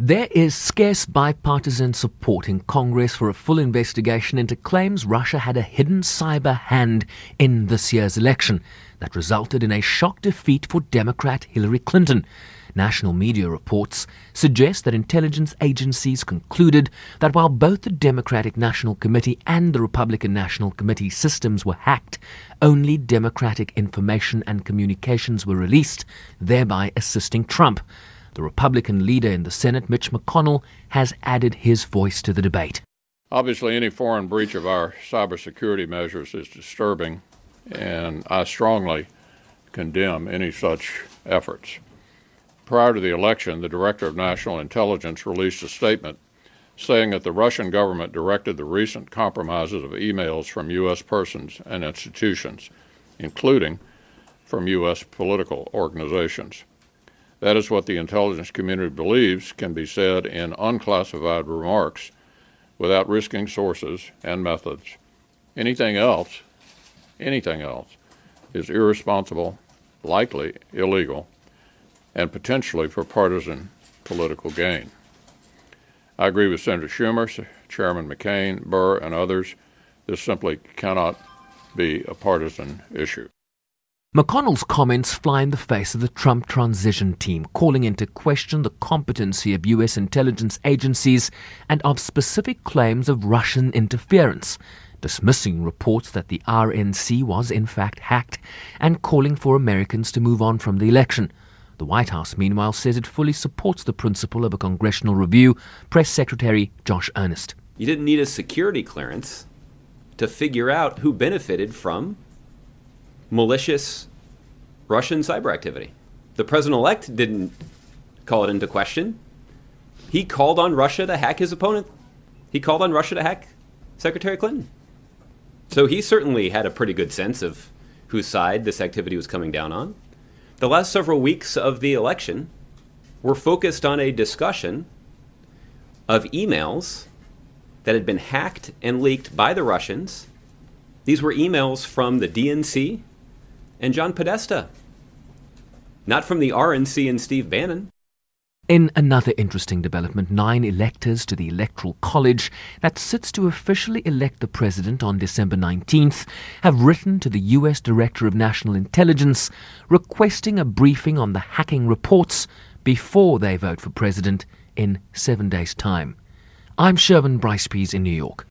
There is scarce bipartisan support in Congress for a full investigation into claims Russia had a hidden cyber hand in this year's election that resulted in a shock defeat for Democrat Hillary Clinton. National media reports suggest that intelligence agencies concluded that while both the Democratic National Committee and the Republican National Committee systems were hacked, only Democratic information and communications were released, thereby assisting Trump. The Republican leader in the Senate, Mitch McConnell, has added his voice to the debate. Obviously, any foreign breach of our cybersecurity measures is disturbing, and I strongly condemn any such efforts. Prior to the election, the Director of National Intelligence released a statement saying that the Russian government directed the recent compromises of emails from U.S. persons and institutions, including from U.S. political organizations. That is what the intelligence community believes can be said in unclassified remarks without risking sources and methods. Anything else, anything else, is irresponsible, likely illegal, and potentially for partisan political gain. I agree with Senator Schumer, Chairman McCain, Burr, and others. This simply cannot be a partisan issue. McConnell's comments fly in the face of the Trump transition team, calling into question the competency of U.S. intelligence agencies and of specific claims of Russian interference, dismissing reports that the RNC was in fact hacked, and calling for Americans to move on from the election. The White House, meanwhile, says it fully supports the principle of a congressional review. Press Secretary Josh Earnest. You didn't need a security clearance to figure out who benefited from malicious Russian cyber activity. The president elect didn't call it into question. He called on Russia to hack his opponent. He called on Russia to hack Secretary Clinton. So he certainly had a pretty good sense of whose side this activity was coming down on. The last several weeks of the election were focused on a discussion of emails that had been hacked and leaked by the Russians. These were emails from the DNC and John Podesta, not from the RNC and Steve Bannon. In another interesting development, nine electors to the Electoral College that sits to officially elect the president on December 19th have written to the U.S. Director of National Intelligence requesting a briefing on the hacking reports before they vote for president in seven days' time. I'm Sherwin Bryce Pease in New York.